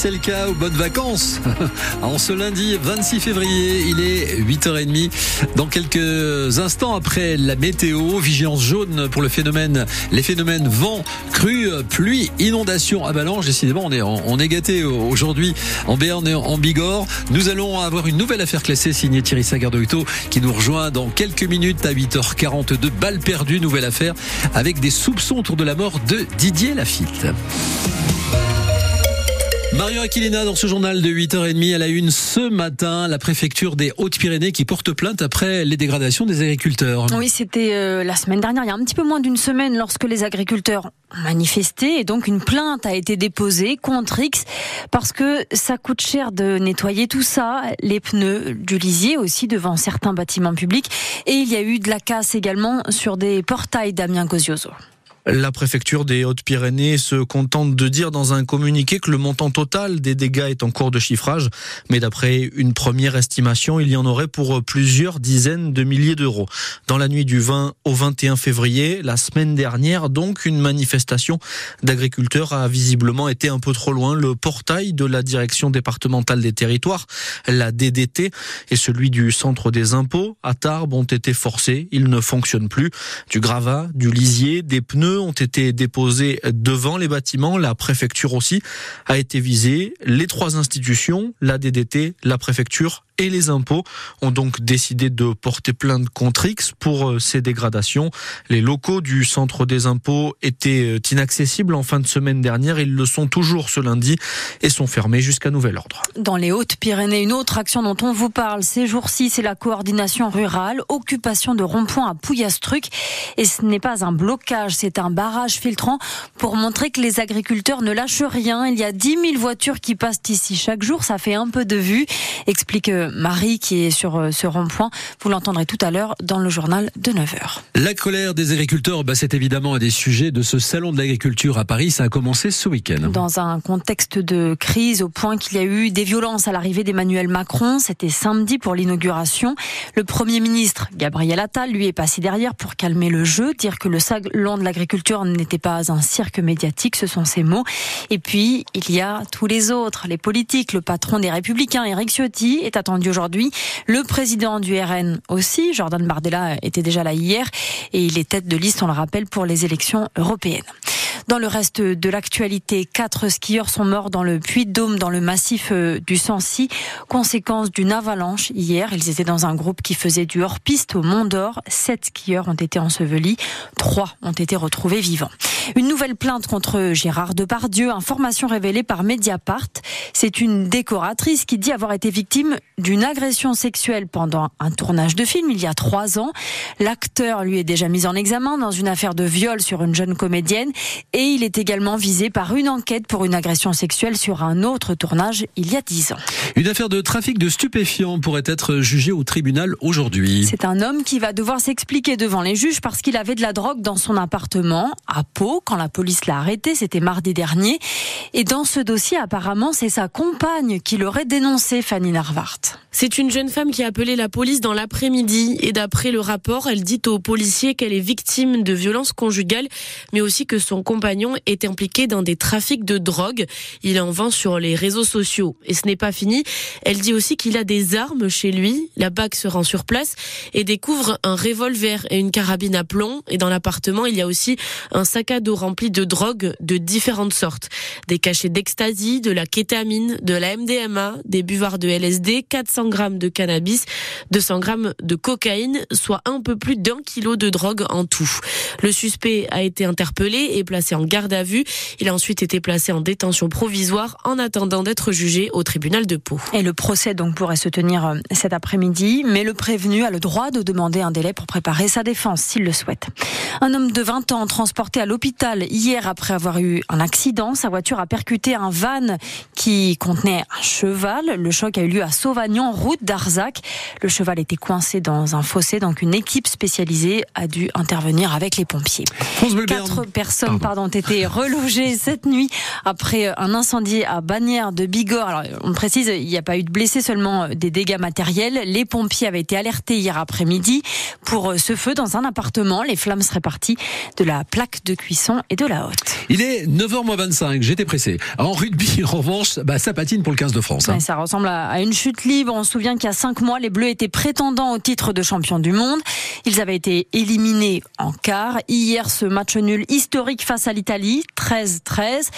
c'est le cas, bonnes vacances. en ce lundi 26 février, il est 8h30. Dans quelques instants après la météo, vigilance jaune pour le phénomène, les phénomènes vent, crue, pluie, inondation, avalanche. Décidément, on est, on gâté aujourd'hui en Béarn et en Bigorre. Nous allons avoir une nouvelle affaire classée signée Thierry Sagardoito qui nous rejoint dans quelques minutes à 8h42. Balle perdue, nouvelle affaire avec des soupçons autour de la mort de Didier Lafitte. Mario Aquilina dans ce journal de 8h30 à la une ce matin, la préfecture des Hautes-Pyrénées qui porte plainte après les dégradations des agriculteurs. Oui, c'était euh, la semaine dernière, il y a un petit peu moins d'une semaine lorsque les agriculteurs ont manifesté et donc une plainte a été déposée contre X parce que ça coûte cher de nettoyer tout ça, les pneus du lisier aussi devant certains bâtiments publics et il y a eu de la casse également sur des portails d'Amiens Cosioso. La préfecture des Hautes-Pyrénées se contente de dire dans un communiqué que le montant total des dégâts est en cours de chiffrage, mais d'après une première estimation, il y en aurait pour plusieurs dizaines de milliers d'euros. Dans la nuit du 20 au 21 février, la semaine dernière, donc, une manifestation d'agriculteurs a visiblement été un peu trop loin. Le portail de la direction départementale des territoires, la DDT, et celui du centre des impôts à Tarbes ont été forcés. Ils ne fonctionnent plus. Du gravat, du lisier, des pneus ont été déposés devant les bâtiments. La préfecture aussi a été visée. Les trois institutions, la DDT, la préfecture et les impôts ont donc décidé de porter plainte contre X pour euh, ces dégradations. Les locaux du centre des impôts étaient euh, inaccessibles en fin de semaine dernière. Ils le sont toujours ce lundi et sont fermés jusqu'à nouvel ordre. Dans les Hautes-Pyrénées, une autre action dont on vous parle ces jours-ci, c'est la coordination rurale, occupation de rond-point à Pouillastruc. Et ce n'est pas un blocage, c'est un barrage filtrant pour montrer que les agriculteurs ne lâchent rien. Il y a 10 000 voitures qui passent ici chaque jour. Ça fait un peu de vue, explique euh, Marie qui est sur euh, ce rond-point. Vous l'entendrez tout à l'heure dans le journal de 9h. La colère des agriculteurs, bah, c'est évidemment un des sujets de ce salon de l'agriculture à Paris. Ça a commencé ce week-end. Dans un contexte de crise, au point qu'il y a eu des violences à l'arrivée d'Emmanuel Macron. C'était samedi pour l'inauguration. Le Premier ministre, Gabriel Attal, lui est passé derrière pour calmer le jeu, dire que le salon de l'agriculture n'était pas un cirque médiatique, ce sont ses mots. Et puis, il y a tous les autres, les politiques. Le patron des Républicains, Éric Ciotti, est attendu aujourd'hui. Le président du RN aussi, Jordan Bardella, était déjà là hier et il est tête de liste, on le rappelle, pour les élections européennes. Dans le reste de l'actualité, quatre skieurs sont morts dans le puits de Dôme, dans le massif euh, du Sancy, conséquence d'une avalanche hier. Ils étaient dans un groupe qui faisait du hors-piste au Mont d'Or. Sept skieurs ont été ensevelis, trois ont été retrouvés Une nouvelle plainte contre Gérard Depardieu, information révélée par Mediapart. C'est une décoratrice qui dit avoir été victime d'une agression sexuelle pendant un tournage de film il y a trois ans. L'acteur lui est déjà mis en examen dans une affaire de viol sur une jeune comédienne et il est également visé par une enquête pour une agression sexuelle sur un autre tournage il y a dix ans. Une affaire de trafic de stupéfiants pourrait être jugée au tribunal aujourd'hui. C'est un homme qui va devoir s'expliquer devant les juges parce qu'il avait de la drogue dans son appartement à Pau quand la police l'a arrêté, c'était mardi dernier. Et dans ce dossier, apparemment, c'est sa compagne qui l'aurait dénoncé, Fanny Narvart. C'est une jeune femme qui a appelé la police dans l'après-midi et d'après le rapport, elle dit aux policiers qu'elle est victime de violences conjugales, mais aussi que son compagnon est impliqué dans des trafics de drogue. Il en vend sur les réseaux sociaux. Et ce n'est pas fini. Elle dit aussi qu'il a des armes chez lui. La BAC se rend sur place et découvre un revolver et une carabine à plomb. Et dans l'appartement, il y a aussi un sac à dos rempli de drogues de différentes sortes. Des cachets d'ecstasy, de la kétamine, de la MDMA, des buvards de LSD, 400 grammes de cannabis, 200 grammes de cocaïne, soit un peu plus d'un kilo de drogue en tout. Le suspect a été interpellé et placé en garde à vue. Il a ensuite été placé en détention provisoire en attendant d'être jugé au tribunal de Pau. Et le procès donc pourrait se tenir euh, cet après-midi, mais le prévenu a le droit de demander un délai pour préparer sa défense s'il le souhaite. Un homme de 20 ans transporté à l'hôpital hier après avoir eu un accident, sa voiture a percuté un van qui contenait un cheval. Le choc a eu lieu à Sauvagnon route d'Arzac. Le cheval était coincé dans un fossé, donc une équipe spécialisée a dû intervenir avec les pompiers. Quatre personnes pardon. ont été relogées cette nuit après un incendie à Bagnères de Bigorre. Alors, on précise, il n'y a pas eu de blessés, seulement des dégâts matériels. Les pompiers avaient été alertés hier après-midi pour ce feu dans un appartement. Les flammes seraient parties de la plaque de cuisson et de la haute. Il est 9h25, j'étais pressé. En rugby, en revanche, bah, ça patine pour le 15 de France. Hein. ça ressemble à une chute libre. On se souvient qu'il y a cinq mois, les Bleus étaient prétendants au titre de champion du monde. Ils avaient été éliminés en quart. Hier, ce match nul historique face à l'Italie, 13-13.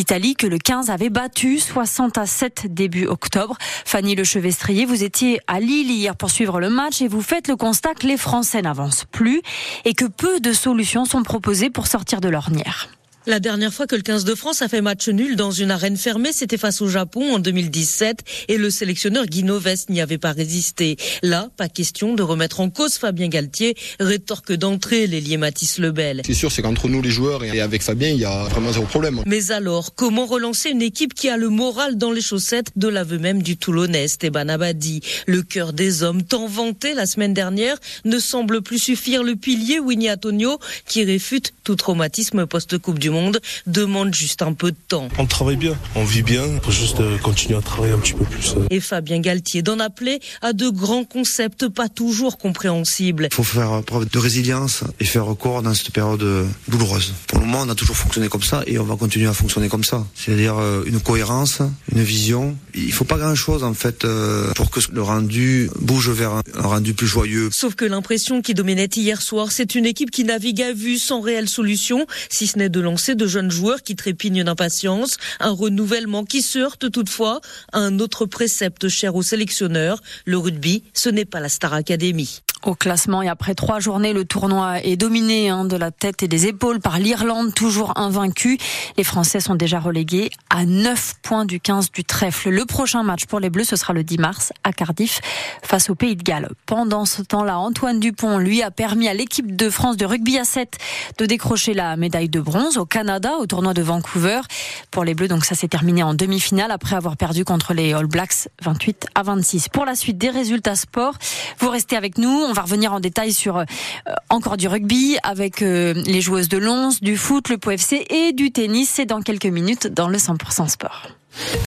Italie que le 15 avait battu 60 à 7 début octobre. Fanny Lechevestrier, vous étiez à Lille hier pour suivre le match et vous faites le constat que les Français n'avancent plus et que peu de solutions sont proposées pour sortir de l'ornière. La dernière fois que le 15 de France a fait match nul dans une arène fermée, c'était face au Japon en 2017 et le sélectionneur Guy n'y avait pas résisté. Là, pas question de remettre en cause Fabien Galtier, rétorque d'entrée l'ailier Mathis Lebel. C'est sûr, c'est qu'entre nous les joueurs et avec Fabien, il y a vraiment zéro problème. Mais alors, comment relancer une équipe qui a le moral dans les chaussettes de l'aveu même du Toulonnais, Esteban Abadi? Le cœur des hommes, tant vanté la semaine dernière, ne semble plus suffire. Le pilier Winnie Antonio, qui réfute tout traumatisme post-Coupe du Monde demande juste un peu de temps. On travaille bien, on vit bien, il faut juste euh, continuer à travailler un petit peu plus. Euh. Et Fabien Galtier d'en appeler à de grands concepts pas toujours compréhensibles. Il faut faire preuve de résilience et faire recours dans cette période euh, douloureuse. Pour le moment, on a toujours fonctionné comme ça et on va continuer à fonctionner comme ça. C'est-à-dire une cohérence, une vision. Il faut pas grand-chose en fait pour que le rendu bouge vers un rendu plus joyeux. Sauf que l'impression qui dominait hier soir, c'est une équipe qui navigue à vue sans réelle solution, si ce n'est de lancer de jeunes joueurs qui trépignent d'impatience, un renouvellement qui se heurte toutefois à un autre précepte cher aux sélectionneurs, le rugby, ce n'est pas la Star Academy. Au classement et après trois journées, le tournoi est dominé hein, de la tête et des épaules par l'Irlande, toujours invaincue. Les Français sont déjà relégués à 9 points du 15 du trèfle. Le prochain match pour les Bleus, ce sera le 10 mars à Cardiff face au Pays de Galles. Pendant ce temps-là, Antoine Dupont, lui, a permis à l'équipe de France de rugby à 7 de décrocher la médaille de bronze au Canada au tournoi de Vancouver. Pour les Bleus, donc ça s'est terminé en demi-finale après avoir perdu contre les All Blacks 28 à 26. Pour la suite des résultats sport, vous restez avec nous. On va revenir en détail sur euh, encore du rugby avec euh, les joueuses de Lons, du foot, le POFC et du tennis. C'est dans quelques minutes dans le 100% sport.